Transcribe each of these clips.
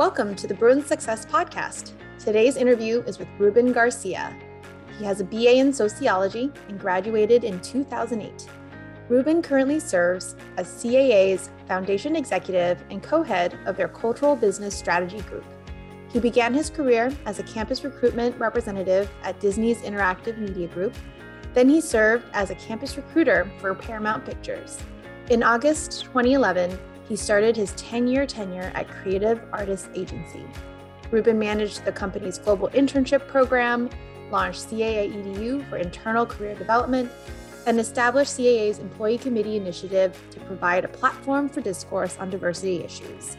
Welcome to the Bruin Success Podcast. Today's interview is with Ruben Garcia. He has a BA in sociology and graduated in 2008. Ruben currently serves as CAA's foundation executive and co head of their cultural business strategy group. He began his career as a campus recruitment representative at Disney's Interactive Media Group. Then he served as a campus recruiter for Paramount Pictures. In August 2011, he started his 10 year tenure at Creative Artists Agency. Ruben managed the company's global internship program, launched CAA EDU for internal career development, and established CAA's Employee Committee Initiative to provide a platform for discourse on diversity issues.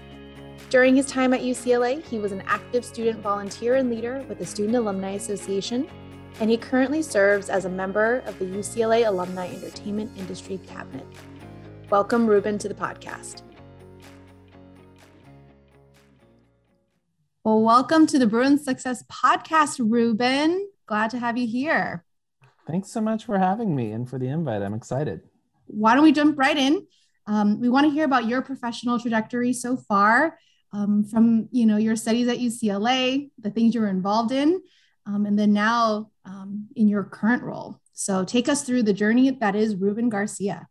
During his time at UCLA, he was an active student volunteer and leader with the Student Alumni Association, and he currently serves as a member of the UCLA Alumni Entertainment Industry Cabinet. Welcome, Ruben, to the podcast. Well, welcome to the Bruin Success Podcast, Ruben. Glad to have you here. Thanks so much for having me and for the invite. I'm excited. Why don't we jump right in? Um, we want to hear about your professional trajectory so far, um, from you know your studies at UCLA, the things you were involved in, um, and then now um, in your current role. So take us through the journey that is Ruben Garcia.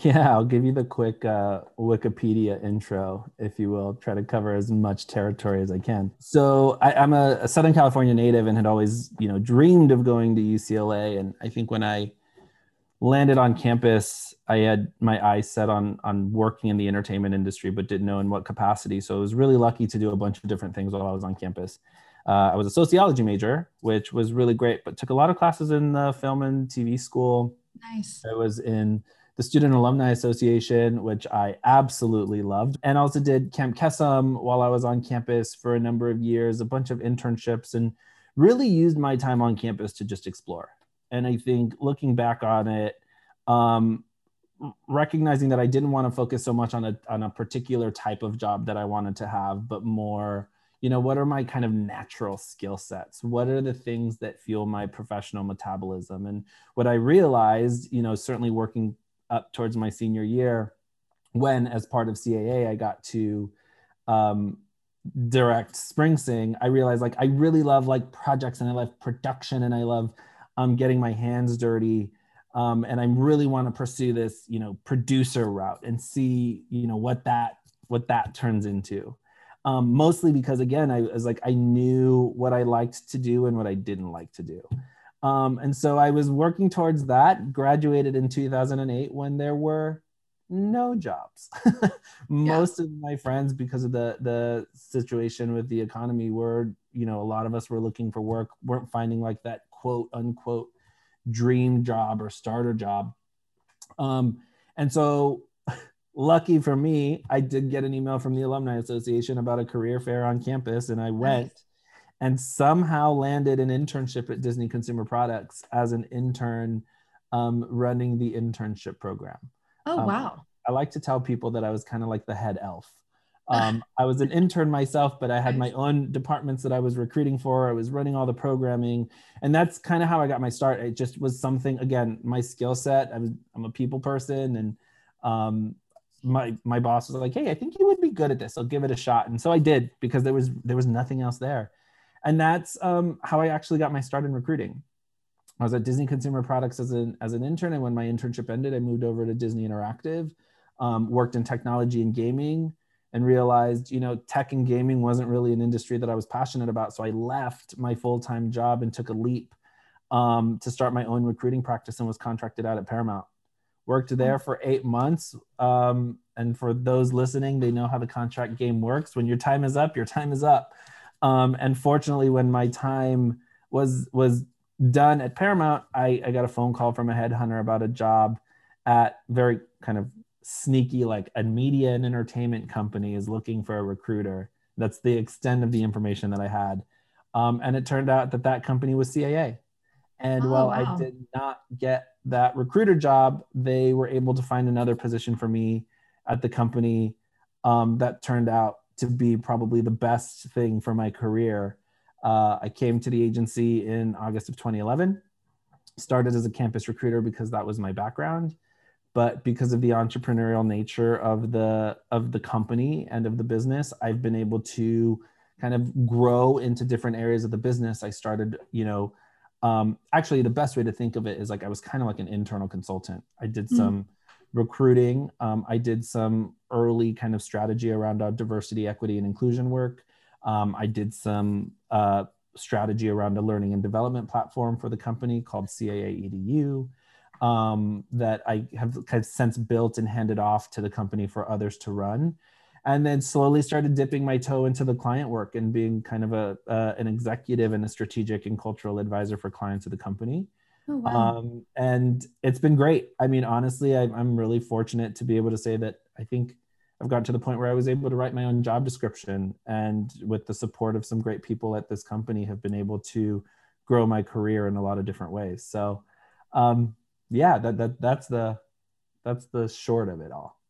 Yeah, I'll give you the quick uh, Wikipedia intro, if you will. Try to cover as much territory as I can. So I, am a, a, Southern California native and had always, you know, dreamed of going to UCLA. And I think when I landed on campus, I had my eyes set on on working in the entertainment industry, but didn't know in what capacity. So I was really lucky to do a bunch of different things while I was on campus. Uh, I was a sociology major, which was really great, but took a lot of classes in the film and TV school. Nice. I was in the Student Alumni Association, which I absolutely loved, and also did Camp Kesem while I was on campus for a number of years, a bunch of internships, and really used my time on campus to just explore. And I think looking back on it, um, recognizing that I didn't want to focus so much on a on a particular type of job that I wanted to have, but more, you know, what are my kind of natural skill sets? What are the things that fuel my professional metabolism? And what I realized, you know, certainly working up towards my senior year when as part of SAA i got to um, direct spring sing i realized like i really love like projects and i love production and i love um, getting my hands dirty um, and i really want to pursue this you know producer route and see you know what that what that turns into. Um, mostly because again i was like i knew what i liked to do and what i didn't like to do um, and so I was working towards that, graduated in 2008 when there were no jobs. Most yeah. of my friends, because of the, the situation with the economy, were, you know, a lot of us were looking for work, weren't finding like that quote unquote dream job or starter job. Um, and so lucky for me, I did get an email from the Alumni Association about a career fair on campus, and I went. Nice and somehow landed an internship at Disney Consumer Products as an intern um, running the internship program. Oh, um, wow. I like to tell people that I was kind of like the head elf. Um, I was an intern myself, but I had my own departments that I was recruiting for. I was running all the programming, and that's kind of how I got my start. It just was something. Again, my skill set. I was I'm a people person, and um, my my boss was like, "Hey, I think you would be good at this. I'll give it a shot." And so I did because there was there was nothing else there and that's um, how I actually got my start in recruiting. I was at Disney Consumer Products as an as an intern, and when my internship ended, I moved over to Disney Interactive, um, worked in technology and gaming, and realized you know tech and gaming wasn't really an industry that I was passionate about. So I left my full time job and took a leap um, to start my own recruiting practice and was contracted out at Paramount. Worked there for eight months. Um, and for those listening, they know how the contract game works. When your time is up, your time is up. Um, and fortunately, when my time was was done at Paramount, I, I got a phone call from a headhunter about a job at very kind of sneaky, like a media and entertainment company is looking for a recruiter. That's the extent of the information that I had. Um, and it turned out that that company was CAA. And oh, while wow. I did not get that recruiter job, they were able to find another position for me at the company um, that turned out to be probably the best thing for my career. Uh, I came to the agency in August of 2011, started as a campus recruiter because that was my background. But because of the entrepreneurial nature of the of the company and of the business, I've been able to kind of grow into different areas of the business, I started, you know, um, actually the best way to think of it is like I was kind of like an internal consultant. I did hmm. some mm. recruiting. Um, I did some early kind of strategy around our diversity, equity, and inclusion work. Um, I did some uh, strategy around a learning and development platform for the company called CAA EDU um, that I have kind of since built and handed off to the company for others to run and then slowly started dipping my toe into the client work and being kind of a uh, an executive and a strategic and cultural advisor for clients of the company. Oh, wow. Um, and it's been great. I mean, honestly, I, I'm really fortunate to be able to say that I think I've gotten to the point where I was able to write my own job description, and with the support of some great people at this company, have been able to grow my career in a lot of different ways. So, um, yeah, that that that's the that's the short of it all.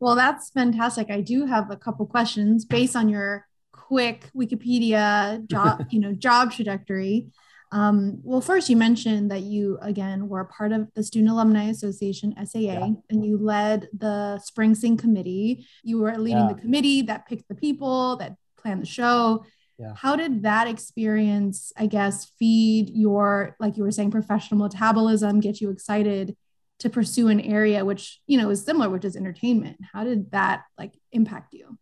Well, that's fantastic. I do have a couple questions based on your quick Wikipedia job, you know, job trajectory. Um, well, first, you mentioned that you again were part of the Student Alumni Association (SAA) yeah. and you led the Spring Sing Committee. You were leading yeah. the committee that picked the people that planned the show. Yeah. How did that experience, I guess, feed your, like you were saying, professional metabolism, get you excited to pursue an area which you know is similar which is entertainment how did that like impact you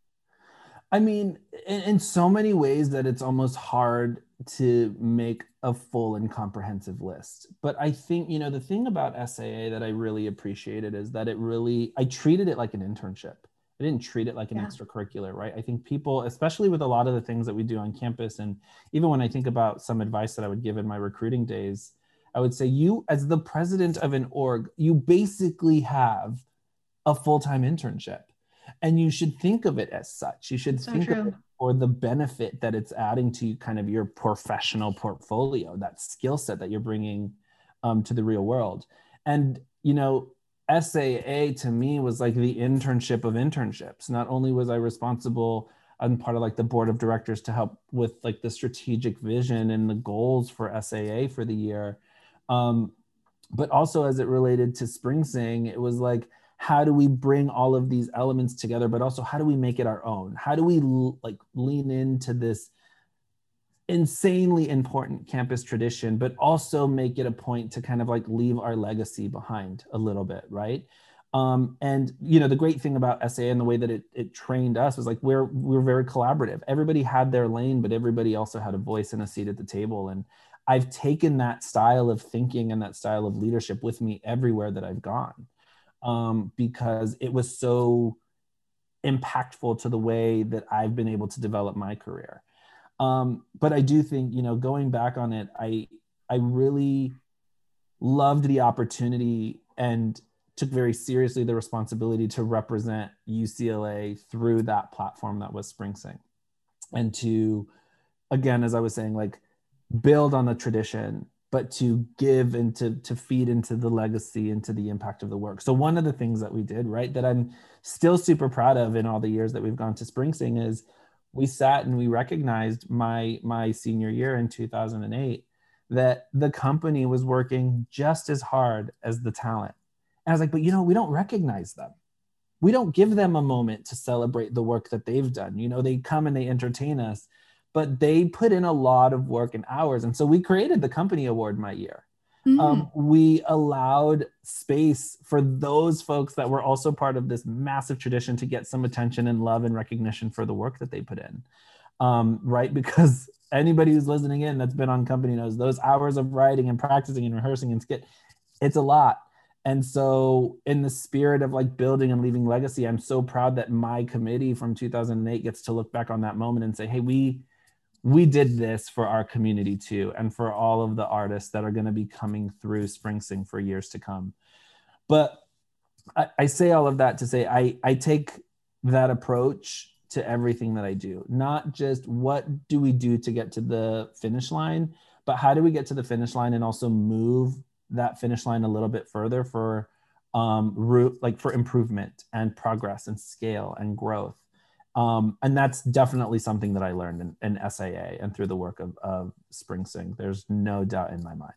i mean in, in, so many ways that it's almost hard to make a full and comprehensive list but i think you know the thing about saa that i really appreciated is that it really i treated it like an internship I didn't treat it like an yeah. extracurricular, right? I think people, especially with a lot of the things that we do on campus, and even when I think about some advice that I would give in my recruiting days, I would say you, as the president of an org, you basically have a full time internship. And you should think of it as such. You should so think true. of it for the benefit that it's adding to kind of your professional portfolio, that skill set that you're bringing um, to the real world. And, you know, SAA to me was like the internship of internships. Not only was I responsible I'm part of like the board of directors to help with like the strategic vision and the goals for SAA for the year, um, but also as it related to Spring Sing, it was like, how do we bring all of these elements together, but also how do we make it our own? How do we like lean into this insanely important campus tradition, but also make it a point to kind of like leave our legacy behind a little bit, right? Um, and you know the great thing about SA and the way that it, it trained us was like we're we're very collaborative. Everybody had their lane, but everybody also had a voice and a seat at the table. And I've taken that style of thinking and that style of leadership with me everywhere that I've gone um, because it was so impactful to the way that I've been able to develop my career. Um, but I do think, you know, going back on it, I I really loved the opportunity and took very seriously the responsibility to represent UCLA through that platform that was SpringSing. And to, again, as I was saying, like build on the tradition but to give and to to feed into the legacy into the impact of the work. So one of the things that we did right that i'm still super proud of in all the years that we've gone to spring sing is we sat and we recognized my my senior year in 2008 that the company was working just as hard as the talent. And i was like but you know we don't recognize them. We don't give them a moment to celebrate the work that they've done. You know they come and they entertain us but they put in a lot of work and hours. And so we created the company award my year. Mm. Um, we allowed space for those folks that were also part of this massive tradition to get some attention and love and recognition for the work that they put in. Um, right? Because anybody who's listening in that's been on company knows those hours of writing and practicing and rehearsing and skit, it's a lot. And so, in the spirit of like building and leaving legacy, I'm so proud that my committee from 2008 gets to look back on that moment and say, hey, we we did this for our community too, and for all of the artists that are going to be coming through Spring Sing for years to come. But I, I say all of that to say I, I take that approach to everything that I do, not just what do we do to get to the finish line, but how do we get to the finish line and also move that finish line a little bit further for um, root like for improvement and progress and scale and growth um, and that's definitely something that I learned in, in SAA and through the work of, of Spring Sing. There's no doubt in my mind.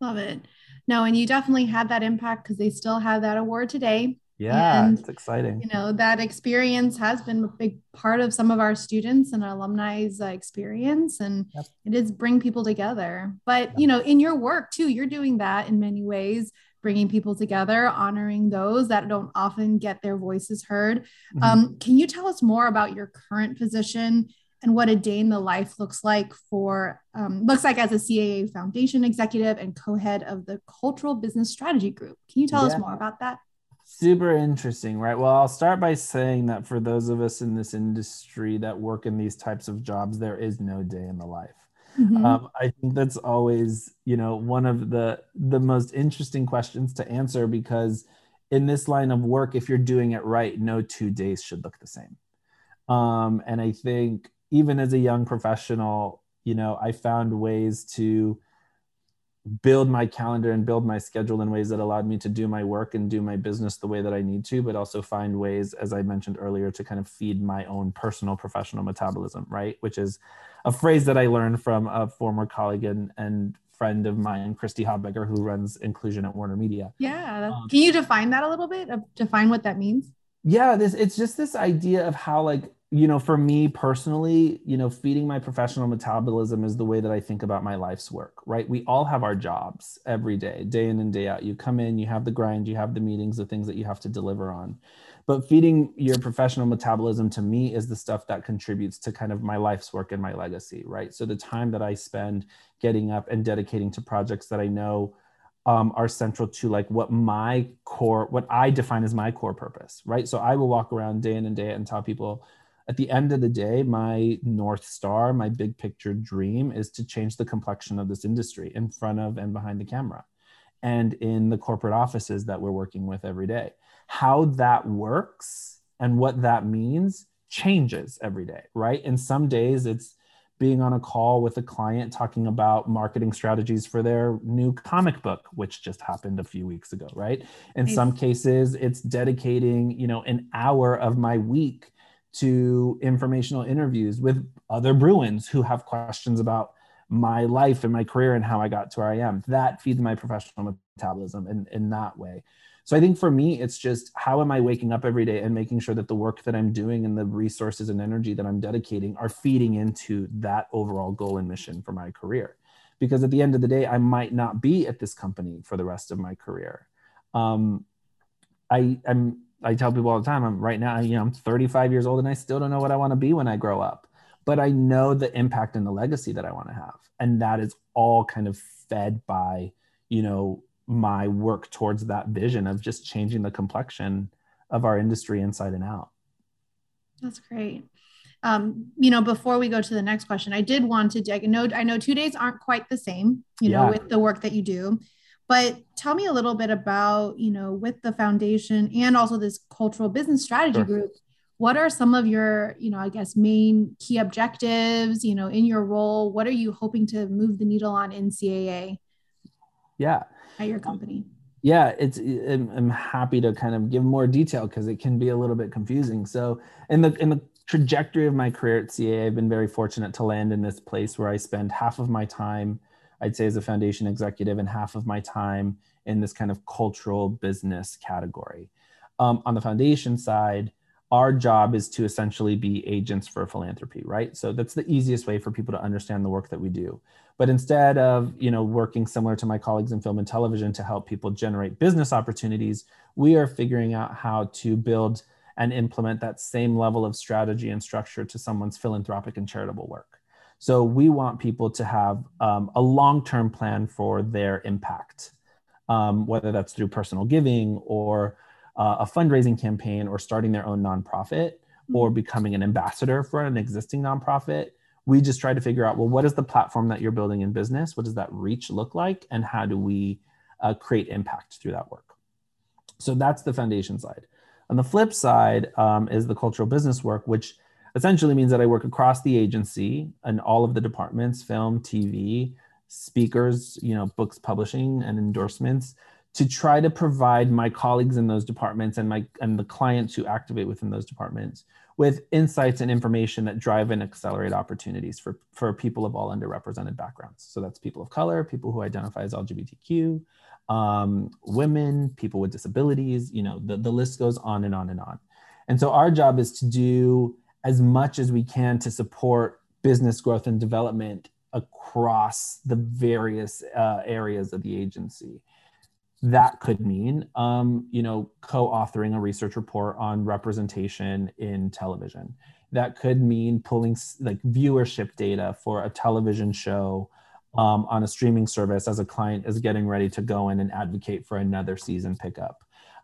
Love it. No, and you definitely had that impact because they still have that award today. Yeah, and, it's exciting. You know, that experience has been a big part of some of our students and alumni's uh, experience, and yep. it is bring people together. But, yep. you know, in your work too, you're doing that in many ways, bringing people together, honoring those that don't often get their voices heard. Mm-hmm. Um, can you tell us more about your current position and what a day in the life looks like for um, looks like as a CAA Foundation executive and co-head of the Cultural Business Strategy Group. Can you tell yeah. us more about that? Super interesting, right? Well, I'll start by saying that for those of us in this industry that work in these types of jobs, there is no day in the life. Mm-hmm. Um, I think that's always, you know, one of the the most interesting questions to answer because in this line of work, if you're doing it right, no two days should look the same. Um, and I think even as a young professional, you know, I found ways to build my calendar and build my schedule in ways that allowed me to do my work and do my business the way that I need to, but also find ways, as I mentioned earlier, to kind of feed my own personal professional metabolism, right? Which is a phrase that I learned from a former colleague and, and friend of mine, Christy Haubegger, who runs inclusion at Warner Media. Yeah. Um, Can you define that a little bit? Define what that means? Yeah, this it's just this idea of how like you know, for me personally, you know, feeding my professional metabolism is the way that I think about my life's work, right? We all have our jobs every day, day in and day out. You come in, you have the grind, you have the meetings, the things that you have to deliver on. But feeding your professional metabolism to me is the stuff that contributes to kind of my life's work and my legacy, right? So the time that I spend getting up and dedicating to projects that I know um, are central to like what my core, what I define as my core purpose, right? So I will walk around day in and day out and tell people, at the end of the day, my North Star, my big picture dream is to change the complexion of this industry in front of and behind the camera and in the corporate offices that we're working with every day. How that works and what that means changes every day, right? And some days it's being on a call with a client talking about marketing strategies for their new comic book which just happened a few weeks ago right in nice. some cases it's dedicating you know an hour of my week to informational interviews with other Bruins who have questions about my life and my career and how I got to where I am. That feeds my professional metabolism in, in that way. So I think for me, it's just how am I waking up every day and making sure that the work that I'm doing and the resources and energy that I'm dedicating are feeding into that overall goal and mission for my career. Because at the end of the day, I might not be at this company for the rest of my career. Um, I am I tell people all the time, I'm right now, you know, I'm 35 years old and I still don't know what I want to be when I grow up. But I know the impact and the legacy that I want to have. And that is all kind of fed by, you know, my work towards that vision of just changing the complexion of our industry inside and out. That's great. Um, you know, before we go to the next question, I did want to, I know, I know two days aren't quite the same, you yeah. know, with the work that you do. But tell me a little bit about, you know, with the foundation and also this cultural business strategy sure. group, what are some of your, you know, I guess main key objectives, you know, in your role? What are you hoping to move the needle on in CAA? Yeah. At your company? Yeah, it's I'm happy to kind of give more detail because it can be a little bit confusing. So in the in the trajectory of my career at CA, I've been very fortunate to land in this place where I spend half of my time I'd say as a foundation executive and half of my time in this kind of cultural business category. Um, on the foundation side, our job is to essentially be agents for philanthropy, right? So that's the easiest way for people to understand the work that we do. But instead of, you know, working similar to my colleagues in film and television to help people generate business opportunities, we are figuring out how to build and implement that same level of strategy and structure to someone's philanthropic and charitable work. So we want people to have um, a long-term plan for their impact, um, whether that's through personal giving or uh, a fundraising campaign or starting their own nonprofit or mm-hmm. becoming an ambassador for an existing nonprofit. We just try to figure out, well, what is the platform that you're building in business? What does that reach look like? And how do we uh, create impact through that work? So that's the foundation side. On the flip side um, is the cultural business work, which essentially means that I work across the agency and all of the departments, film, TV, speakers, you know, books publishing and endorsements to try to provide my colleagues in those departments and my and the clients who activate within those departments with insights and information that drive and accelerate opportunities for, for people of all underrepresented backgrounds. So that's people of color, people who identify as LGBTQ, um, women, people with disabilities, you know, the, the list goes on and on and on. And so our job is to do as much as we can to support business growth and development across the various uh, areas of the agency. That could mean, um, you know, co-authoring a research report on representation in television. That could mean pulling like viewership data for a television show um, on a streaming service as a client is getting ready to go in and advocate for another season pickup.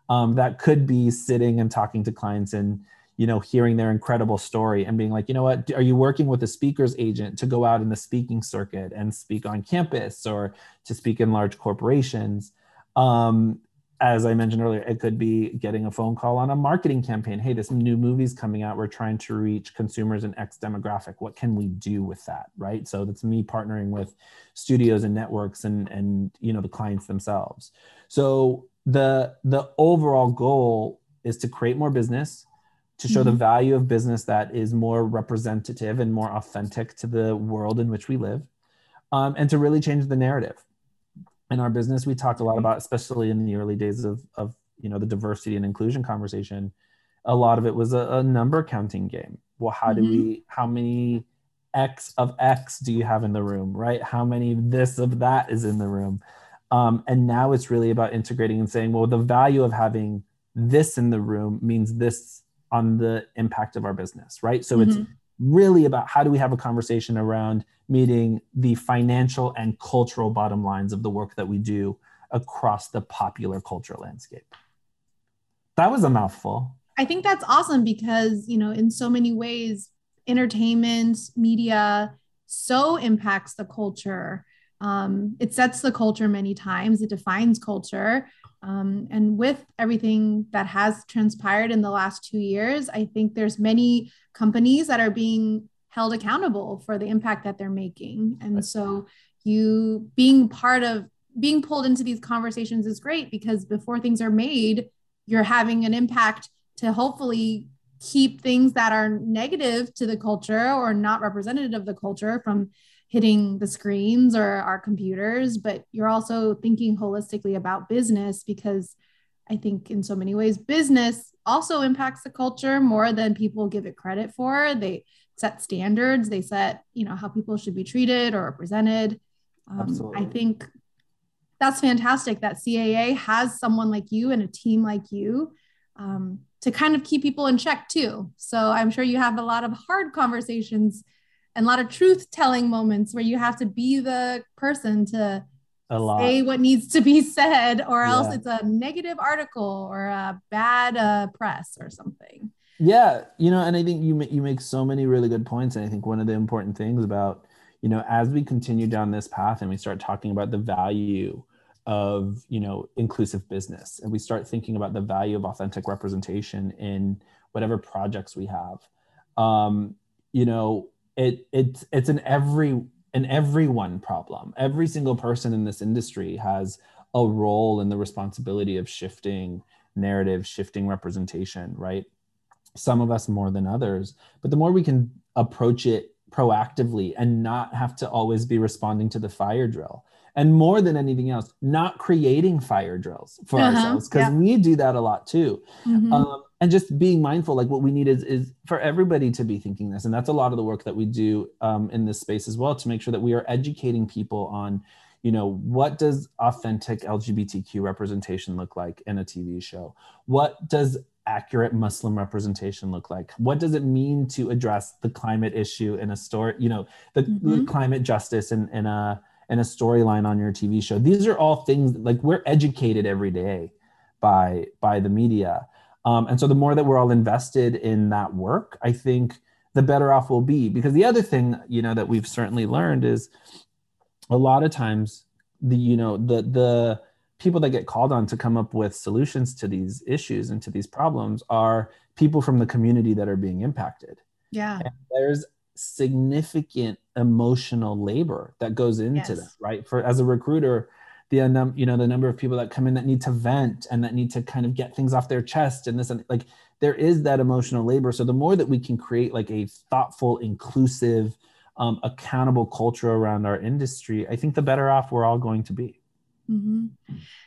Um, that could be sitting and talking to clients and you know hearing their incredible story and being like you know what are you working with a speaker's agent to go out in the speaking circuit and speak on campus or to speak in large corporations um, as I mentioned earlier, it could be getting a phone call on a marketing campaign. Hey, this new movie's coming out. We're trying to reach consumers in X demographic. What can we do with that? Right. So that's me partnering with studios and networks and and you know the clients themselves. So the the overall goal is to create more business, to show mm-hmm. the value of business that is more representative and more authentic to the world in which we live, um, and to really change the narrative in our business we talked a lot about especially in the early days of of you know the diversity and inclusion conversation a lot of it was a, a number counting game. Well how mm-hmm. do we how many x of x do you have in the room right? How many this of that is in the room? Um, and now it's really about integrating and saying well the value of having this in the room means this on the impact of our business right? So mm-hmm. it's really about how do we have a conversation around meeting the financial and cultural bottom lines of the work that we do across the popular culture landscape. That was a mouthful. I think that's awesome because, you know, in so many ways, entertainment, media so impacts the culture. Um, it sets the culture many times, it defines culture. Um, and with everything that has transpired in the last two years, I think there's many companies that are being held accountable for the impact that they're making. And so you being part of being pulled into these conversations is great because before things are made, you're having an impact to hopefully keep things that are negative to the culture or not representative of the culture from hitting the screens or our computers, but you're also thinking holistically about business because I think in so many ways, business also impacts the culture more than people give it credit for. They set standards, they set, you know, how people should be treated or represented. Um, I think that's fantastic that CAA has someone like you and a team like you um, to kind of keep people in check too. So I'm sure you have a lot of hard conversations and a lot of truth telling moments where you have to be the person to say what needs to be said or else yeah. it's a negative article or a bad uh, press or something yeah you know and i think you, you make so many really good points and i think one of the important things about you know as we continue down this path and we start talking about the value of you know inclusive business and we start thinking about the value of authentic representation in whatever projects we have um, you know it it's it's an every an everyone problem. Every single person in this industry has a role in the responsibility of shifting narrative, shifting representation, right? Some of us more than others, but the more we can approach it proactively and not have to always be responding to the fire drill. And more than anything else, not creating fire drills for uh-huh, ourselves because yeah. we do that a lot too. Mm-hmm. Um, and just being mindful like what we need is is for everybody to be thinking this. And that's a lot of the work that we do um, in this space as well to make sure that we are educating people on you know what does authentic lgbtq representation look like in a tv show? What does accurate muslim representation look like? What does it mean to address the climate issue in a story you know the, mm-hmm. climate justice in, in a in a storyline on your tv show? These are all things like we're educated every day by by the media um, and so the more that we're all invested in that work, I think the better off we'll be. Because the other thing, you know, that we've certainly learned is a lot of times the, you know, the the people that get called on to come up with solutions to these issues and to these problems are people from the community that are being impacted. Yeah. And there's significant emotional labor that goes into yes. that, right? For as a recruiter, the num you know the number of people that come in that need to vent and that need to kind of get things off their chest and this and like there is that emotional labor so the more that we can create like a thoughtful inclusive um, accountable culture around our industry i think the better off we're all going to be Mm-hmm.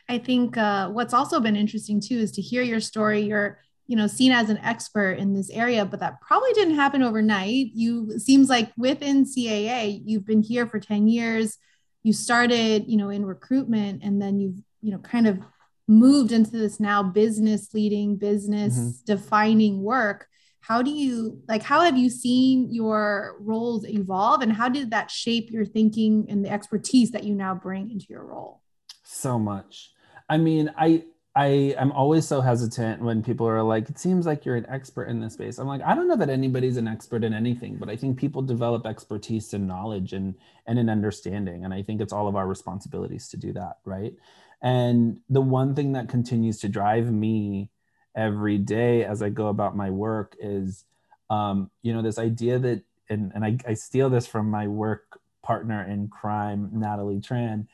I think uh, what's also been interesting too is to hear your story. You're, you know, seen as an expert in this area, but that probably didn't happen overnight. You seems like within CAA, you've been here for 10 years. You started, you know, in recruitment and then you've, you know, kind of moved into this now business leading, business mm-hmm. defining work. How do you like how have you seen your roles evolve and how did that shape your thinking and the expertise that you now bring into your role? So much. I mean, I I am always so hesitant when people are like, it seems like you're an expert in this space. I'm like, I don't know that anybody's an expert in anything, but I think people develop expertise and knowledge and and an understanding. And I think it's all of our responsibilities to do that, right? And the one thing that continues to drive me every day as I go about my work is, um, you know, this idea that, and, and I, I steal this from my work partner in crime, Natalie Tran,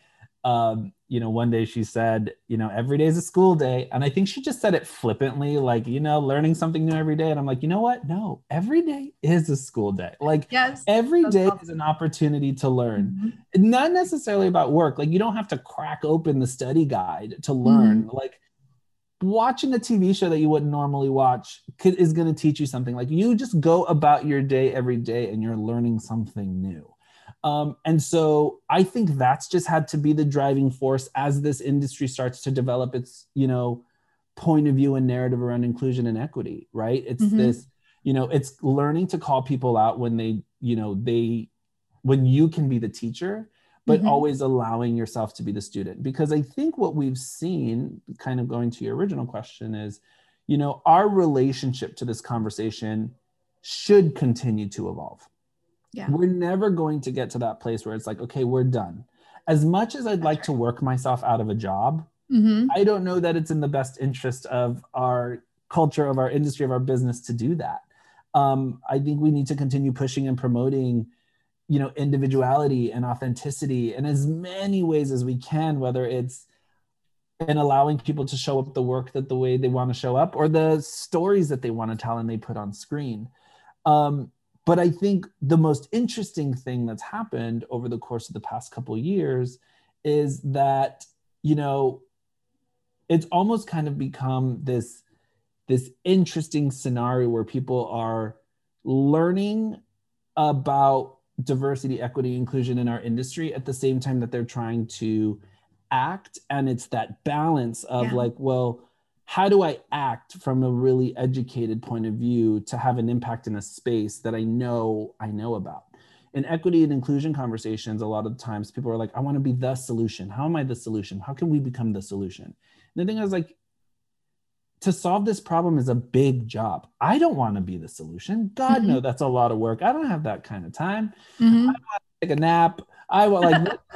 um, you know, one day she said, you know, every day is a school day. And I think she just said it flippantly, like, you know, learning something new every day. And I'm like, you know what? No, every day is a school day. Like, yes, every day awesome. is an opportunity to learn. Mm-hmm. Not necessarily about work. Like, you don't have to crack open the study guide to learn. Mm-hmm. Like, watching a TV show that you wouldn't normally watch could, is going to teach you something. Like, you just go about your day every day and you're learning something new. Um, and so I think that's just had to be the driving force as this industry starts to develop its, you know, point of view and narrative around inclusion and equity, right? It's mm-hmm. this, you know, it's learning to call people out when they, you know, they, when you can be the teacher, but mm-hmm. always allowing yourself to be the student. Because I think what we've seen, kind of going to your original question, is, you know, our relationship to this conversation should continue to evolve yeah. We're never going to get to that place where it's like, okay, we're done. As much as I'd like to work myself out of a job, mm-hmm. I don't know that it's in the best interest of our culture, of our industry, of our business to do that. Um, I think we need to continue pushing and promoting, you know, individuality and authenticity in as many ways as we can, whether it's in allowing people to show up the work that the way they want to show up or the stories that they want to tell and they put on screen. Um, but I think the most interesting thing that's happened over the course of the past couple of years is that, you know, it's almost kind of become this this interesting scenario where people are learning about diversity, equity, inclusion in our industry at the same time that they're trying to act. And it's that balance of yeah. like, well, how do I act from a really educated point of view to have an impact in a space that I know I know about? In equity and inclusion conversations, a lot of times people are like, I want to be the solution. How am I the solution? How can we become the solution? And the thing is like, to solve this problem is a big job. I don't want to be the solution. God, mm-hmm. no, that's a lot of work. I don't have that kind of time. Mm-hmm. I want to take a nap. I want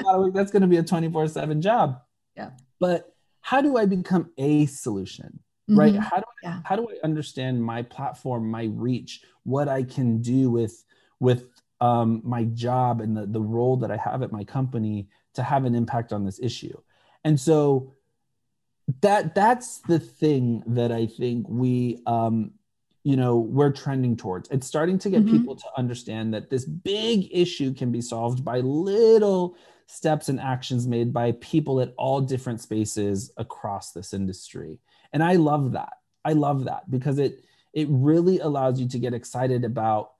like that's going to be a 24 seven job. Yeah. But how do I become a solution? Mm-hmm. Right? How do I, yeah. how do I understand my platform, my reach, what I can do with with um, my job and the, the role that I have at my company to have an impact on this issue? And so that that's the thing that I think we um, you know we're trending towards it's starting to get mm-hmm. people to understand that this big issue can be solved by little steps and actions made by people at all different spaces across this industry. And I love that. I love that because it it really allows you to get excited about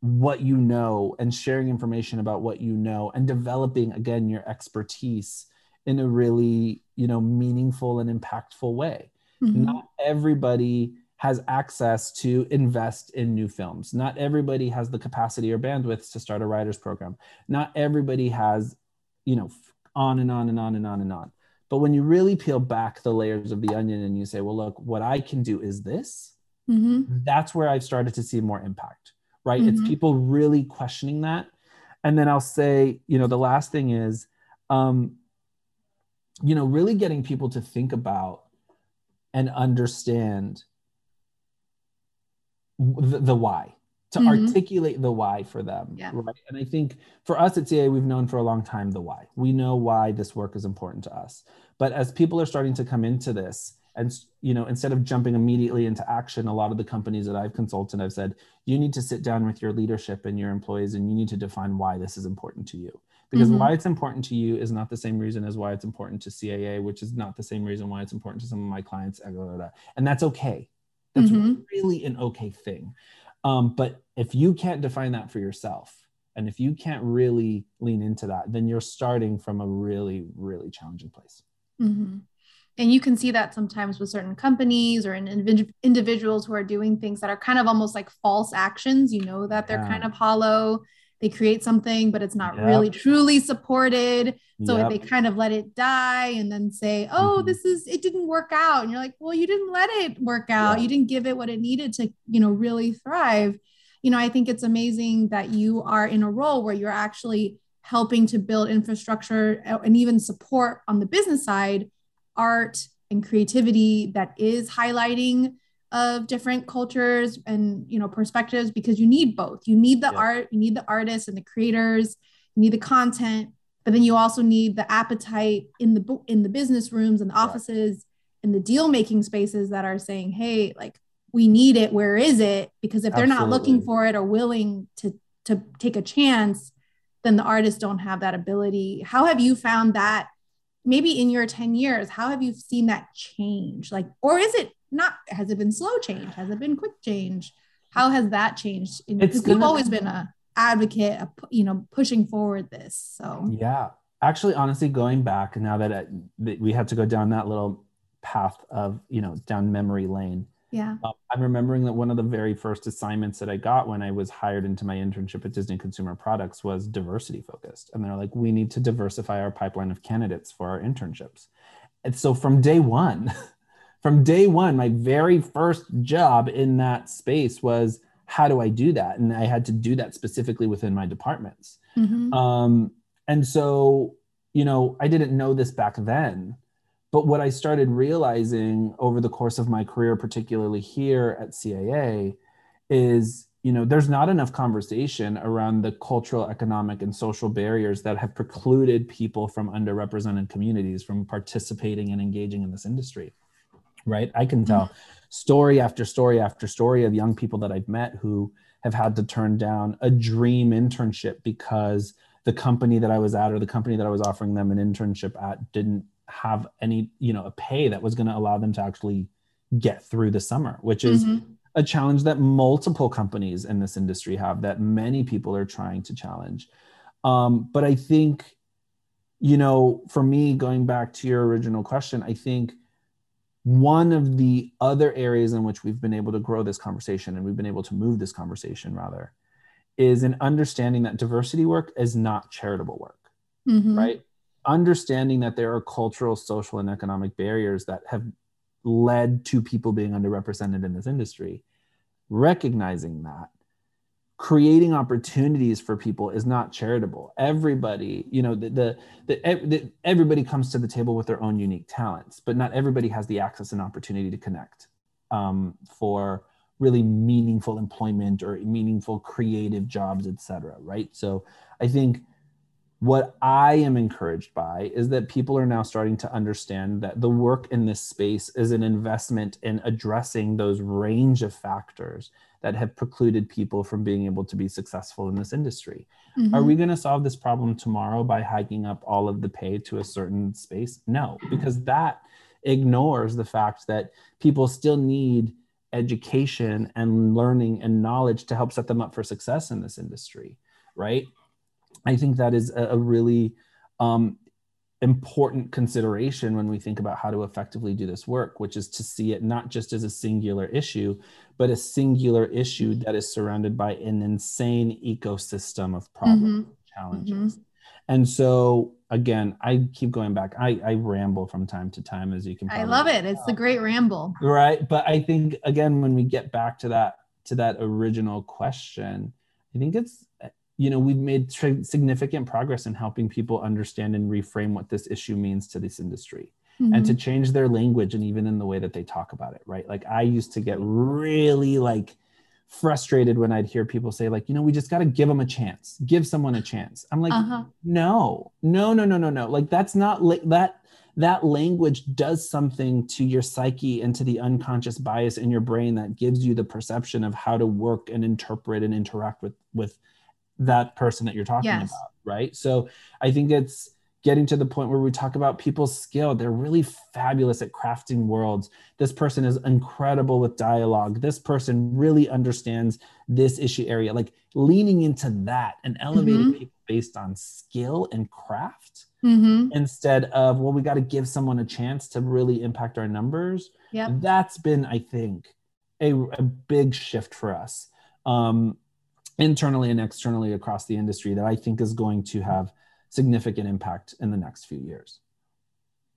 what you know and sharing information about what you know and developing again your expertise in a really, you know, meaningful and impactful way. Mm-hmm. Not everybody has access to invest in new films. Not everybody has the capacity or bandwidth to start a writer's program. Not everybody has, you know, on and on and on and on and on. But when you really peel back the layers of the onion and you say, well, look, what I can do is this, mm-hmm. that's where I've started to see more impact, right? Mm-hmm. It's people really questioning that. And then I'll say, you know, the last thing is, um, you know, really getting people to think about and understand the, the why to mm-hmm. articulate the why for them yeah. right and i think for us at CAA we've known for a long time the why we know why this work is important to us but as people are starting to come into this and you know instead of jumping immediately into action a lot of the companies that i've consulted i've said you need to sit down with your leadership and your employees and you need to define why this is important to you because mm-hmm. why it's important to you is not the same reason as why it's important to CAA, which is not the same reason why it's important to some of my clients. And that's okay. That's mm-hmm. really an okay thing. Um, but if you can't define that for yourself, and if you can't really lean into that, then you're starting from a really, really challenging place. Mm-hmm. And you can see that sometimes with certain companies or in individuals who are doing things that are kind of almost like false actions. You know that they're yeah. kind of hollow they create something but it's not yep. really truly supported so yep. they kind of let it die and then say oh mm-hmm. this is it didn't work out and you're like well you didn't let it work out yeah. you didn't give it what it needed to you know really thrive you know i think it's amazing that you are in a role where you're actually helping to build infrastructure uh, and even support on the business side art and creativity that is highlighting of different cultures and you know perspectives because you need both. You need the yeah. art you need the artists and the creators you need the content but then you also need the appetite in the in the business rooms and the offices and the deal making spaces that are saying hey like we need it. Where is it? Because if they're Absolutely. not looking for it or willing to to take a chance then the artists don't have that ability. How have you found that maybe in your 10 years how have you seen that change? Like or is it not has it been slow change? Has it been quick change? How has that changed? Because you've always been a advocate of, you know pushing forward this so. Yeah. Actually honestly going back now that, it, that we had to go down that little path of you know down memory lane. Yeah. Um, i'm remembering that one of the very first assignments that i got when i was hired into my internship at disney consumer products was diversity focused. And they're like we need to diversify our pipeline of candidates for our internships. And so from day one from day one, my very first job in that space was how do I do that? And I had to do that specifically within my departments. Mm-hmm. Um, and so, you know, I didn't know this back then. But what I started realizing over the course of my career, particularly here at CAA, is you know there's not enough conversation around the cultural economic and social barriers that have precluded people from underrepresented communities from participating and engaging in this industry right? I can tell story after story after story of young people that I've met who have had to turn down a dream internship because the company that I was at or the company that I was offering them an internship at didn't have any, you know, a pay that was going to allow them to actually get through the summer, which is mm-hmm. a challenge that multiple companies in this industry have that many people are trying to challenge. Um, but I think, you know, for me, going back to your original question, I think one of the other areas in which we've been able to grow this conversation and we've been able to move this conversation rather is in understanding that diversity work is not charitable work mm-hmm. right understanding that there are cultural social and economic barriers that have led to people being underrepresented in this industry recognizing that creating opportunities for people is not charitable. Everybody you know the, the, the, the, everybody comes to the table with their own unique talents but not everybody has the access and opportunity to connect um, for really meaningful employment or meaningful creative jobs etc right? So i think what I am encouraged by is that people are now starting to understand that the work in this space is an investment in addressing those range of factors that have precluded people from being able to be successful in this industry. Mm-hmm. Are we going to solve this problem tomorrow by hiking up all of the pay to a certain space? No, because that ignores the fact that people still need education and learning and knowledge to help set them up for success in this industry, right? I think that is a, really um, important consideration when we think about how to effectively do this work, which is to see it not just as a singular issue, but a singular issue that is surrounded by an insane ecosystem of problems, mm-hmm. challenges. Mm-hmm. And so, again, I keep going back. I, I ramble from time to time, as you can. I love it. It's the great ramble. Right, but I think again, when we get back to that to that original question, I think it's you know we've made tr- significant progress in helping people understand and reframe what this issue means to this industry mm-hmm. and to mm-hmm. change their language and even in the way that they talk about it right like i used to get really like frustrated when i'd hear people say like you know we just got to give them a chance give someone a chance i'm like uh-huh. no no no no no no like that's not like that that language does something to your psyche and to the unconscious bias in your brain that gives you the perception of how to work and interpret and interact with with that person that you're talking yes. about right? So i think it's getting to the point where we talk about people's skill. They're really fabulous at crafting worlds. This person is incredible with dialogue. This person really understands this issue area. Like leaning into that and elevating mm-hmm. people based on skill and craft mm-hmm. instead of well we got to give someone a chance to really impact our numbers. Yeah that's been i think a, a big shift for us. Um, internally and externally across the industry that i think is going to have significant impact in the next few years.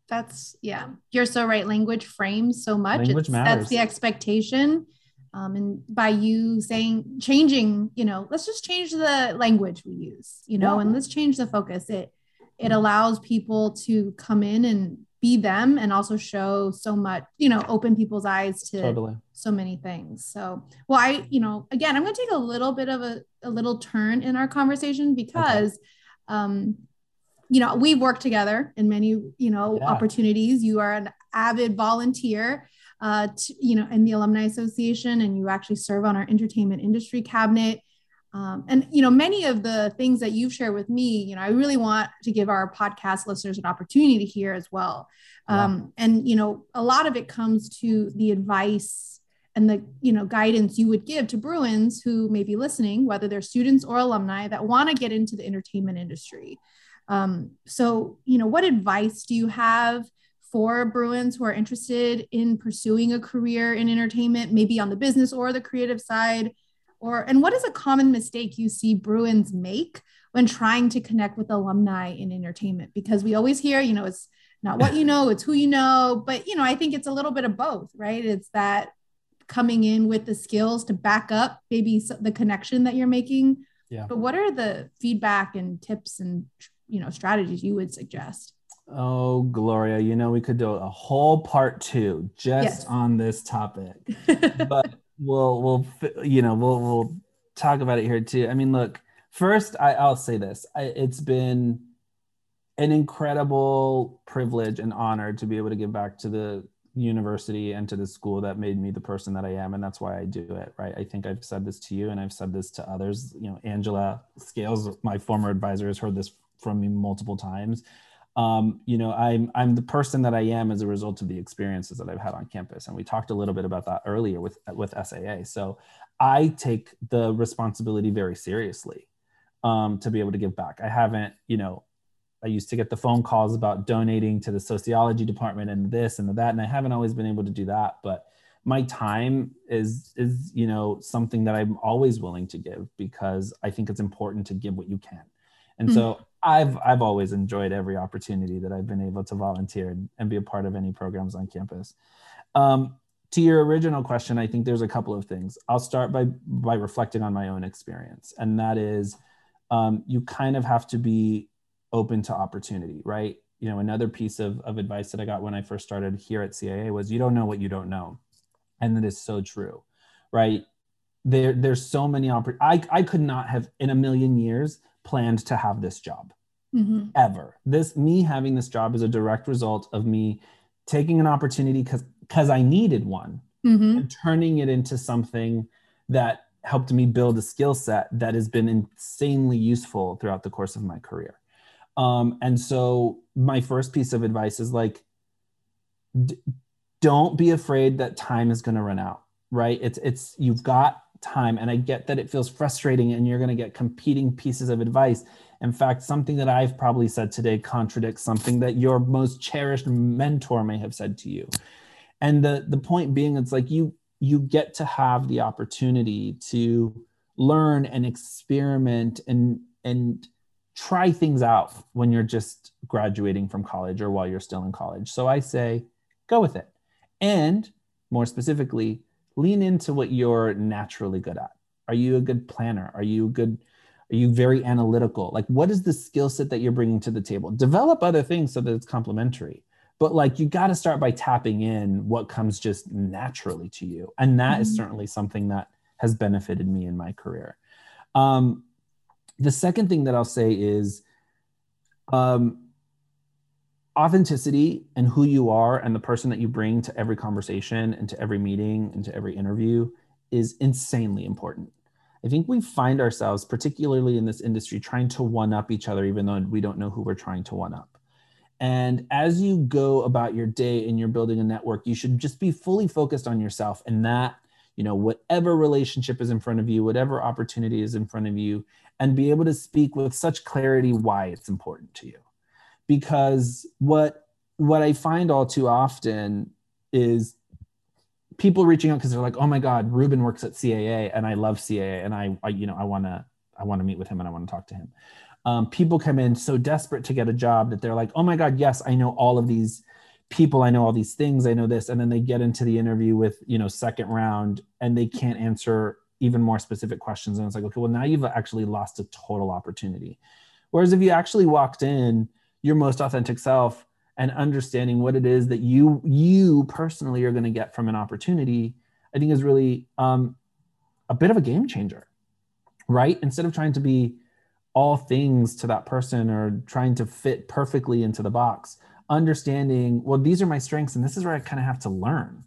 That's yeah. You're so right. Language frames so much. Language matters. that's the expectation um, and by you saying changing you know let's just change the language we use you know yeah. and let's change the focus. It it allows people to come in and be them and also show so much you know open people's eyes to totally. so many things so well i you know again i'm going to take a little bit of a, a little turn in our conversation because okay. um you know we've worked together in many you know yeah. opportunities you are an avid volunteer uh, to, you know, in the Alumni Association, and you actually serve on our entertainment industry cabinet. Um, and you know, many of the things that you've shared with me, you know, I really want to give our podcast listeners an opportunity to hear as well. Um, yeah. And you know, a lot of it comes to the advice and the you know guidance you would give to Bruins who may be listening, whether they're students or alumni that want to get into the entertainment industry. Um, so, you know, what advice do you have for Bruins who are interested in pursuing a career in entertainment, maybe on the business or the creative side? Or and what is a common mistake you see Bruins make when trying to connect with alumni in entertainment? Because we always hear, you know, it's not what you know, it's who you know. But you know, I think it's a little bit of both, right? It's that coming in with the skills to back up maybe the connection that you're making. Yeah. But what are the feedback and tips and you know strategies you would suggest? Oh, Gloria, you know, we could do a whole part two just yes. on this topic, but we'll, we'll, you know, we'll, we'll talk about it here too. I mean, look, first, I, I'll say this I, it's been an incredible privilege and honor to be able to give back to the university and to the school that made me the person that I am. And that's why I do it, right? I think I've said this to you and I've said this to others. You know, Angela Scales, my former advisor, has heard this from me multiple times um, you know, I'm I'm the person that I am as a result of the experiences that I've had on campus, and we talked a little bit about that earlier with with SAA. So I take the responsibility very seriously um, to be able to give back. I haven't, you know, I used to get the phone calls about donating to the sociology department and this and that, and I haven't always been able to do that, but my time is is you know something that I'm always willing to give because I think it's important to give what you can. And mm-hmm. so I've I've always enjoyed every opportunity that I've been able to volunteer and and be a part of any programs on campus. Um, to your original question, I think there's a couple of things. I'll start by by reflecting on my own experience, and that is, um, you kind of have to be open to opportunity, right? You know, another piece of, of advice that I got when I first started here at CAA was you don't know what you don't know. And that is so true, right? There, there's so many opportunities. I, I could not have in a million years planned to have this job mm-hmm. ever. This me having this job is a direct result of me taking an opportunity because because I needed one mm-hmm. and turning it into something that helped me build a skill set that has been insanely useful throughout the course of my career. Um, and so my first piece of advice is like, d- don't be afraid that time is going to run out. Right? It's it's you've got time. And I get that it feels frustrating and you're going to get competing pieces of advice. In fact, something that I've probably said today contradicts something that your most cherished mentor may have said to you. And the, the point being, it's like you you get to have the opportunity to learn and experiment and and try things out when you're just graduating from college or while you're still in college. So I say, go with it. And more specifically, lean into what you're naturally good at. Are you a good planner? Are you good? Are you very analytical? Like, what is the skill set that you're bringing to the table? Develop other things so that it's complementary. But like, you got to start by tapping in what comes just naturally to you, and that mm-hmm. is certainly something that has benefited me in my career. Um, the second thing that I'll say is, um, authenticity and who you are and the person that you bring to every conversation and to every meeting and to every interview is insanely important. I think we find ourselves, particularly in this industry, trying to one up each other, even though we don't know who we're trying to one up. And as you go about your day and you're building a network, you should just be fully focused on yourself and that, you know, whatever relationship is in front of you, whatever opportunity is in front of you, and be able to speak with such clarity why it's important to you. Because what what I find all too often is people reaching out because they're like, oh my God, Ruben works at CAA and I love CAA and I, I you know, I want to, I want to meet with him and I want to talk to him. Um, people come in so desperate to get a job that they're like, oh my God, yes, I know all of these people. I know all these things. I know this. And then they get into the interview with, you know, second round and they can't answer even more specific questions. And it's like, okay, well, now you've actually lost a total opportunity. Whereas if you actually walked in your most authentic self, and understanding what it is that you you personally are going to get from an opportunity i think is really um, a bit of a game changer right? Instead of trying to be all things to that person or trying to fit perfectly into the box understanding well these are my strengths and this is where i kind of have to learn.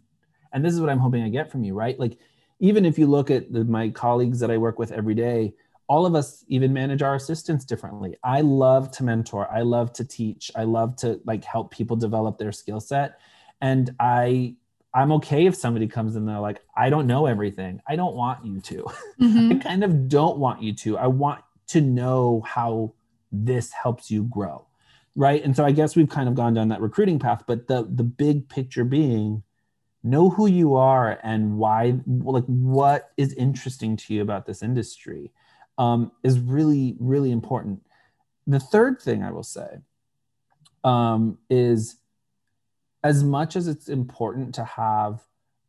And this is what i'm hoping i get from you right? Like even if you look at the, my colleagues that i work with every day all of us even manage our assistants differently. I love to mentor. I love to teach. I love to like help people develop their skill set. And I I'm okay if somebody comes in there like, I don't know everything. I don't want you to. Mm-hmm. I kind of don't want you to. I want to know how this helps you grow. Right. And so I guess we've kind of gone down that recruiting path, but the the big picture being know who you are and why like what is interesting to you about this industry um, is really, really important. The third thing I will say um, is as much as it's important to have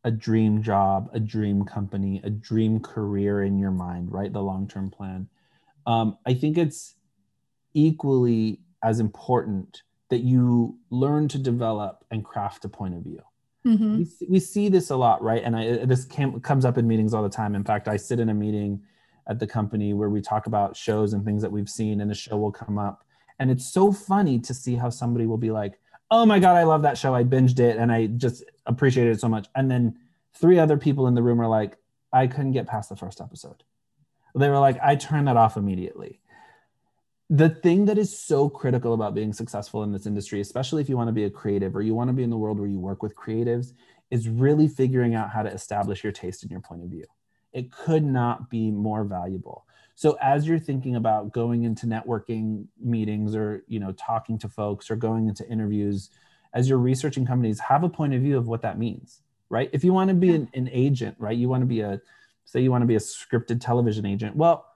a dream job, a dream company, a dream career in your mind, right? The long term plan. Um, I think it's equally as important that you learn to develop and craft a point of view. Mm-hmm. We, we see this a lot, right? And I, this came, comes up in meetings all the time. In fact, I sit in a meeting at the company where we talk about shows and things that we've seen and the show will come up. And it's so funny to see how somebody will be like oh my god i love that show. I binged it and i just appreciated it so much. And then three other people in the room are like i couldn't get past the first episode. They were like i turned that off immediately. The thing that is so critical about being successful in this industry especially if you want to be a creative or you want to be in the world where you work with creatives is really figuring out how to establish your taste and your point of view it could not be more valuable. So as you're thinking about going into networking meetings or you know talking to folks or going into interviews as you're researching companies have a point of view of what that means right? If you want to be an, an agent right you want to be a say you want to be a scripted television agent well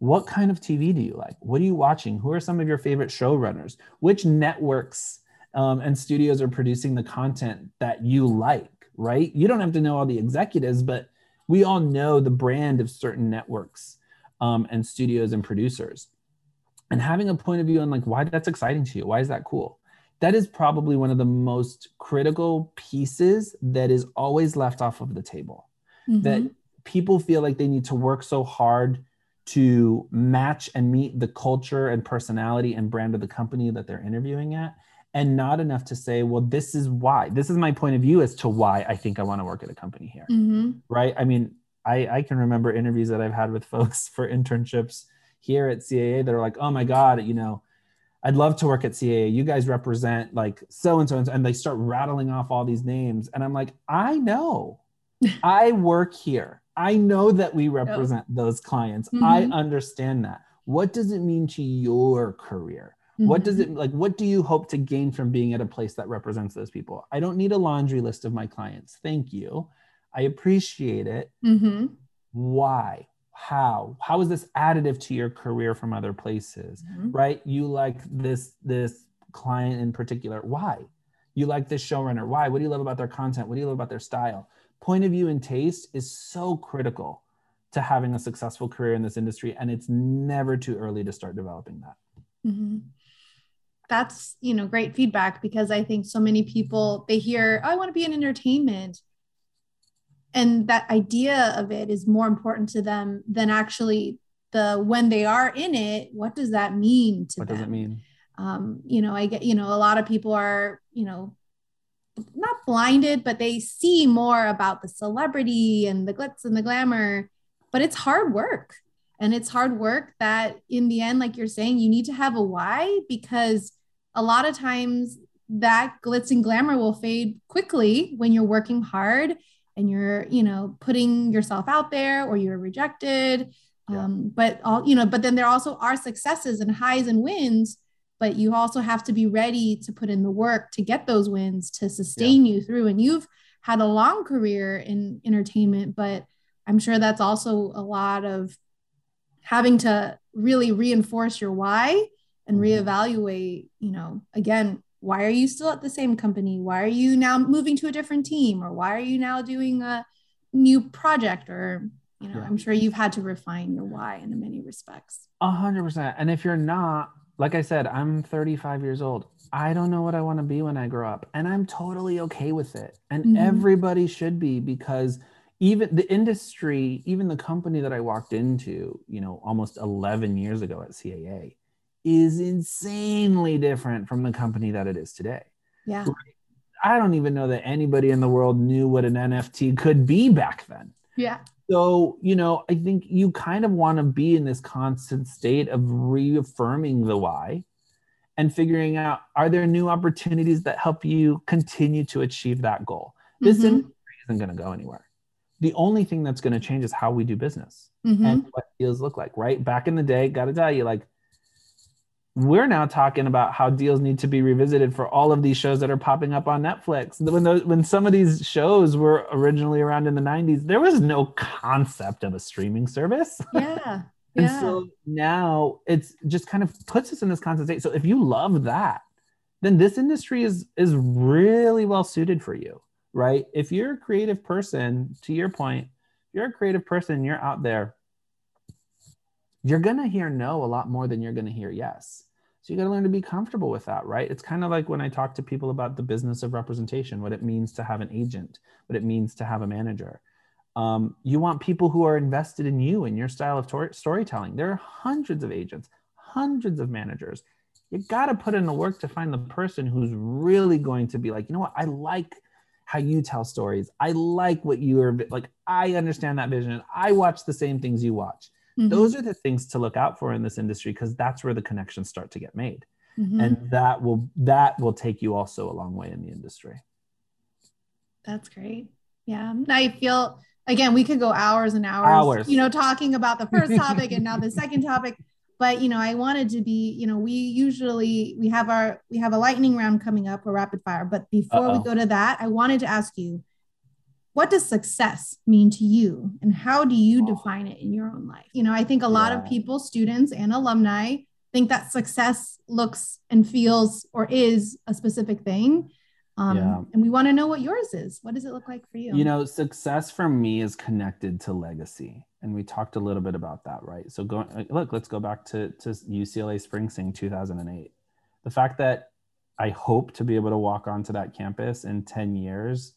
what kind of tv do you like? What are you watching? Who are some of your favorite showrunners? Which networks um, and studios are producing the content that you like right? You don't have to know all the executives but we all know the brand of certain networks um, and studios and producers. And having a point of view on like why that's exciting to you why is that cool? That is probably one of the most critical pieces that is always left off of the table. Mm-hmm. that people feel like they need to work so hard to match and meet the culture and personality and brand of the company that they're interviewing at and not enough to say, well, this is why. This is my point of view as to why I think I want to work at a company here. Mm-hmm. Right. I mean, I, I can remember interviews that I've had with folks for internships here at CAA that are like, oh my God, you know, I'd love to work at CAA. You guys represent like so and so and they start rattling off all these names. And I'm like, I know. I work here. I know that we represent yep. those clients. Mm-hmm. I understand that. What does it mean to your career? Mm-hmm. What does it like? What do you hope to gain from being at a place that represents those people? I don't need a laundry list of my clients. Thank you. I appreciate it. Mm-hmm. Why? How? How is this additive to your career from other places? Mm-hmm. Right? You like this this client in particular. Why? You like this showrunner. Why? What do you love about their content? What do you love about their style? Point of view and taste is so critical to having a successful career in this industry, and it's never too early to start developing that. Mm-hmm that's you know great feedback because i think so many people they hear oh, i want to be in entertainment and that idea of it is more important to them than actually the when they are in it what does that mean to what them? does it mean um, you know i get you know a lot of people are you know not blinded but they see more about the celebrity and the glitz and the glamour but it's hard work. And it's hard work that in the end, like you're saying, you need to have a why because a lot of times that glitz and glamour will fade quickly when you're working hard and you're, you know, putting yourself out there or you're rejected. Yeah. Um, but all, you know, but then there also are successes and highs and wins but you also have to be ready to put in the work to get those wins to sustain yeah. you through and you've had a long career in entertainment but i'm sure that's also a lot of having to really reinforce your why and mm-hmm. reevaluate you know again why are you still at the same company why are you now moving to a different team or why are you now doing a new project or you know yeah. i'm sure you've had to refine your why in many respects a hundred percent and if you're not like I said, I'm 35 years old. I don't know what I want to be when I grow up. And I'm totally okay with it. And mm-hmm. everybody should be because even the industry, even the company that I walked into, you know, almost 11 years ago at CAA is insanely different from the company that it is today. Yeah. I don't even know that anybody in the world knew what an NFT could be back then. Yeah. So, you know, I think you kind of want to be in this constant state of reaffirming the why and figuring out are there new opportunities that help you continue to achieve that goal? This mm-hmm. industry isn't going to go anywhere. The only thing that's going to change is how we do business mm-hmm. and what deals look like, right? Back in the day, got to tell you, like, we're now talking about how deals need to be revisited for all of these shows that are popping up on Netflix. When those, when some of these shows were originally around in the 90s, there was no concept of a streaming service. Yeah. and yeah. so now it's just kind of puts us in this constant state. So if you love that, then this industry is is really well suited for you, right? If you're a creative person, to your point, you're a creative person, you're out there, you're gonna hear no a lot more than you're gonna hear yes so you got to learn to be comfortable with that, right? It's kind of like when I talk to people about the business of representation, what it means to have an agent, what it means to have a manager. Um, you want people who are invested in you and your style of tor- storytelling. There are hundreds of agents, hundreds of managers. You got to put in the work to find the person who's really going to be like, you know what, I like how you tell stories. I like what you are like. I understand that vision. I watch the same things you watch. Mm-hmm. Those are the things to look out for in this industry because that's where the connections start to get made. Mm-hmm. And that will that will take you also a long way in the industry. That's great. Yeah. I feel again, we could go hours and hours, hours. you know, talking about the first topic and now the second topic. But you know, I wanted to be, you know, we usually we have our we have a lightning round coming up a rapid fire. But before Uh-oh. we go to that, I wanted to ask you, what does success mean to you? And how do you define it in your own life? You know i think a lot yeah. of people students and alumni think that success looks and feels or is a specific thing. Um, yeah. and we want to know what yours is. What does it look like for you? You know success for me is connected to legacy. And we talked a little bit about that right? So go look let's go back to, to ucla spring sing 2008 the fact that i hope to be able to walk onto that campus in 10 years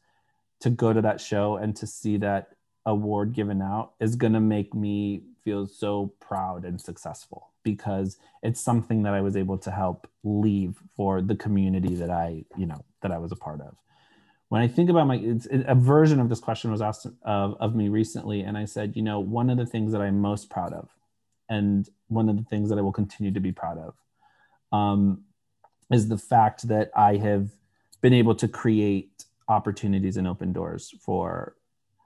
to go to that show and to see that award given out is going to make me feel so proud and successful because it's something that I was able to help leave for the community that I, you know, that I was a part of. When I think about my, it's, a version of this question was asked of, of me recently, and I said, you know, one of the things that I'm most proud of, and one of the things that I will continue to be proud of, um, is the fact that I have been able to create opportunities and open doors for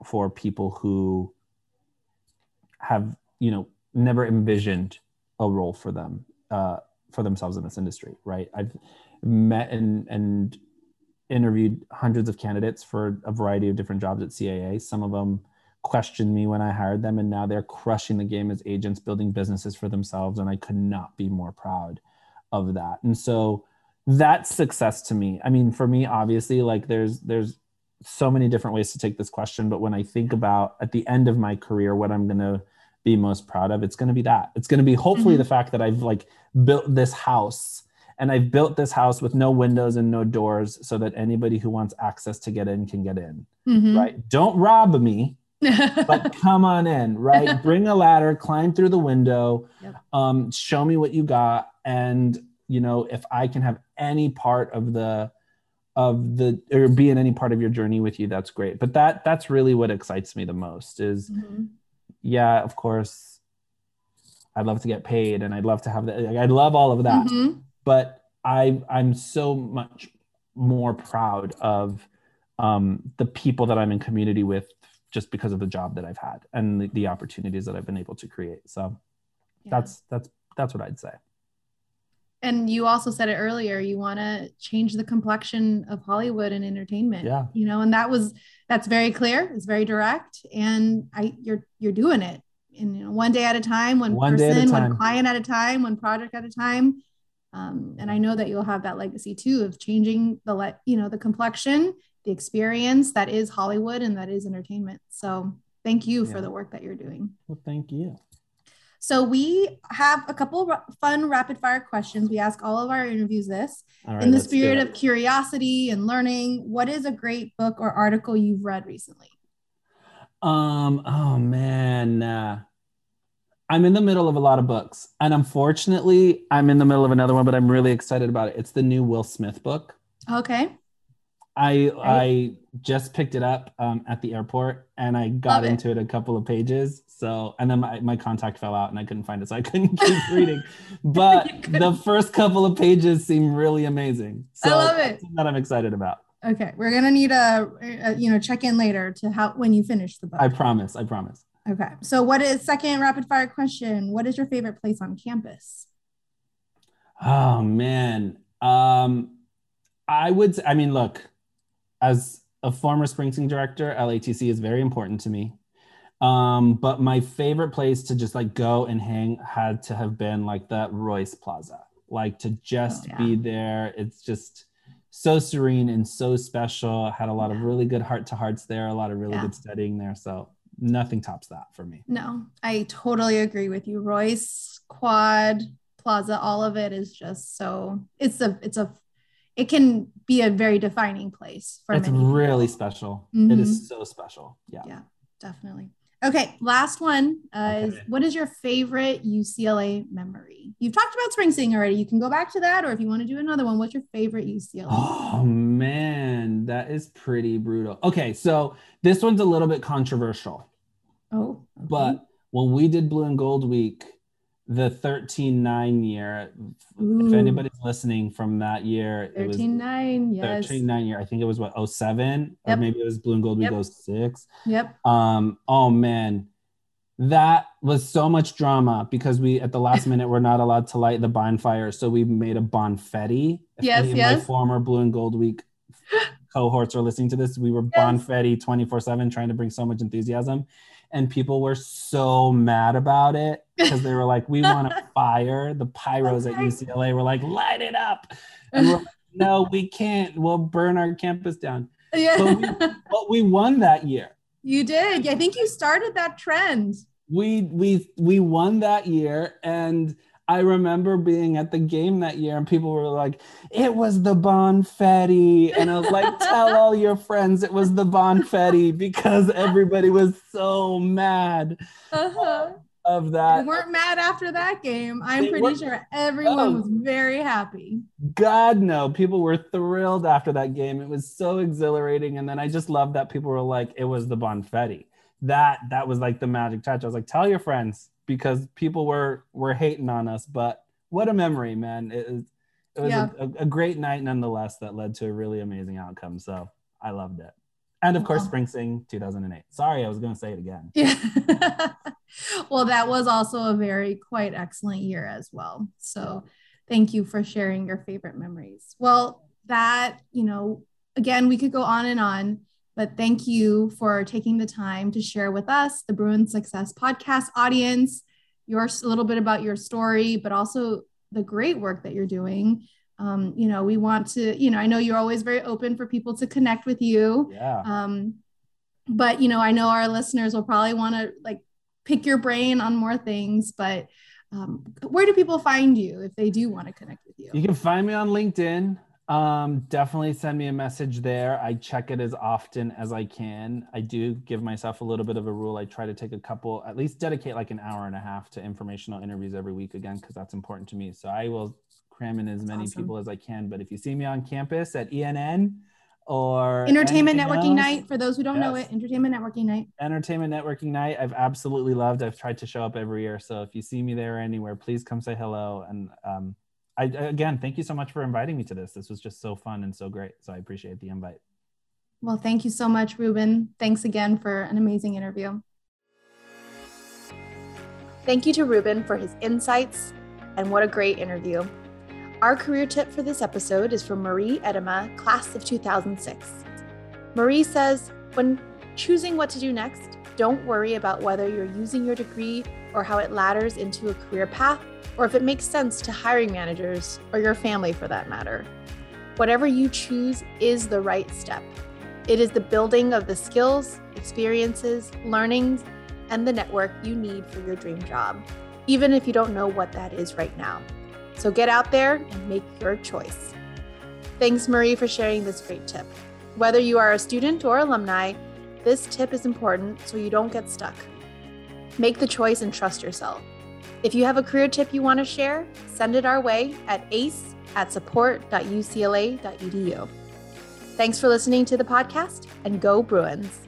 for people who have you know never envisioned a role for them uh, for themselves in this industry right? I've met and and interviewed hundreds of candidates for a variety of different jobs at caa some of them questioned me when i hired them and now they're crushing the game as agents building businesses for themselves and i could not be more proud of that. And so that's success to me i mean for me obviously like there's there's so many different ways to take this question but when i think about at the end of my career what i'm going to be most proud of it's going to be that it's going to be hopefully mm-hmm. the fact that i've like built this house and i've built this house with no windows and no doors so that anybody who wants access to get in can get in mm-hmm. right don't rob me but come on in right bring a ladder climb through the window yep. um, show me what you got and you know if i can have any part of the of the or be in any part of your journey with you that's great but that that's really what excites me the most is mm-hmm. yeah, of course, I'd love to get paid and I'd love to have that. Like, I'd love all of that. Mhm. But I, I'm so much more proud of um, the people that I'm in community with just because of the job that I've had and the, the opportunities that I've been able to create. So Yeah. that's, that's, that's what I'd say. And you also said it earlier, you want to change the complexion of Hollywood and entertainment. Yeah. You know, and that was that's very clear, it's very direct, and I you're you're doing it. And you know, one day at a time, one, One day at a person, one client at a time, one project at a time. Um, and I know that you'll have that legacy too of changing the let you know the complexion, the experience that is Hollywood and that is entertainment. So thank you for the work that you're doing. Well, thank you. So we have a couple fun rapid fire questions. We ask all of our interviews this right, in the spirit of curiosity and learning. What is a great book or article you've read recently? Um, oh man. Uh, I'm in the middle of a lot of books. And unfortunately, I'm in the middle of another one, but I'm really excited about it. It's the new Will Smith book. Okay. I I just picked it up um, at the airport and I got Love into it a couple of pages. So and then my, my contact fell out and I couldn't find it, so I couldn't keep reading. But the first couple of pages seem really amazing. So I love it. that I'm excited about. Okay. We're gonna need a, a you know check in later to how when you finish the book. I promise. I promise. okay. So what is second rapid fire question? What is your favorite place on campus? Oh man. Um I would I mean look, as a former Spring Sing director, LATC is very important to me. Um, but my favorite place to just like go and hang had to have been like the Royce Plaza. Like to just Oh, yeah. be there. It's just so serene and so special. Had a lot of really good heart to hearts there, a lot of really Yeah. good studying there. So nothing tops that for me. No, I totally agree with you. Royce, Quad, Plaza, all of it is just so it's a it's a it can be a very defining place for it's many people. really special. It Mhm. is so special. Yeah. Yeah, definitely. Okay, last one uh, is what is your favorite UCLA memory? You've talked about Spring Sing already. You can go back to that, or if you want to do another one, what's your favorite UCLA? Oh man, that is pretty brutal. Okay, so this one's a little bit controversial, Oh, okay. but when we did Blue and Gold Week, the 13-9 year, Ooh. if anybody's listening from that year, it was 13 9, yes. 13-9 year. I think it was what 07 or maybe it was Blue and Gold Week Yep. 06. Yep. Um, oh man, that was so much drama because we at the last minute were not allowed to light the bonfire, so we made a bonfetti. Yes, yes. My former Blue and Gold Week cohorts are listening to this. We were Yes. bonfetti 24/7 trying to bring so much enthusiasm. And people were so mad about it because they were like, we want to fire the pyros at UCLA. We're like, light it up. And we're like, no, we can't. We'll burn our campus down. yeah. But we, but we won that year. you did. I think you started that trend. we we we won that year and i remember being at the game that year and people were like it was the bonfetti and i was like tell all your friends it was the bonfetti because everybody was so mad Uh-huh. of We that weren't mad after that game. I'm They pretty sure everyone Oh. was very happy. god no people were thrilled after that game it was so exhilarating and then i just loved that people were like it was the bonfetti that that was like the magic touch i was like tell your friends because people were were hating on us but what a memory man it, it was Yeah. a, a, great night nonetheless that led to a really amazing outcome so i loved it and of course Spring Sing 2008 sorry i was going to say it again Yeah. well, that was also a very quite excellent year as well. So thank you for sharing your favorite memories. Well, that, you know, again, we could go on and on, but thank you for taking the time to share with us, the Bruin Success podcast audience, your a little bit about your story, but also the great work that you're doing. Um, you know, we want to, you know, I know you're always very open for people to connect with you yeah um, but you know, I know our listeners will probably want to like pick your brain on more things. But um, where do people find you if they do want to connect with you? You can find me on LinkedIn. Um, definitely send me a message there. I check it as often as I can. I do give myself a little bit of a rule. I try to take a couple, at least dedicate like an hour and a half to informational interviews every week again, because that's important to me. So I will cram in as many awesome. people as I can. But if you see me on campus at ENN, or entertainment networking else. night for those who don't yes. know it entertainment networking night entertainment networking night i've absolutely loved i've tried to show up every year so if you see me there anywhere please come say hello and um, I, again thank you so much for inviting me to this. This was just so fun and so great. So i appreciate the invite. Well thank you so much ruben. Thanks again for an amazing interview. Thank you to ruben for his insights and what a great interview. Our career tip for this episode is from Marie Edema, class of 2006. Marie says, when choosing what to do next, don't worry about whether you're using your degree or how it ladders into a career path, or if it makes sense to hiring managers or your family for that matter. Whatever you choose is the right step. It is the building of the skills, experiences, learnings, and the network you need for your dream job, even if you don't know what that is right now. So get out there and make your choice. Thanks, Marie, for sharing this great tip. Whether you are a student or alumni, this tip is important so you don't get stuck. Make the choice and trust yourself. If you have a career tip you want to share, send it our way at ace at support.ucla.edu. Thanks for listening to the podcast and go Bruins.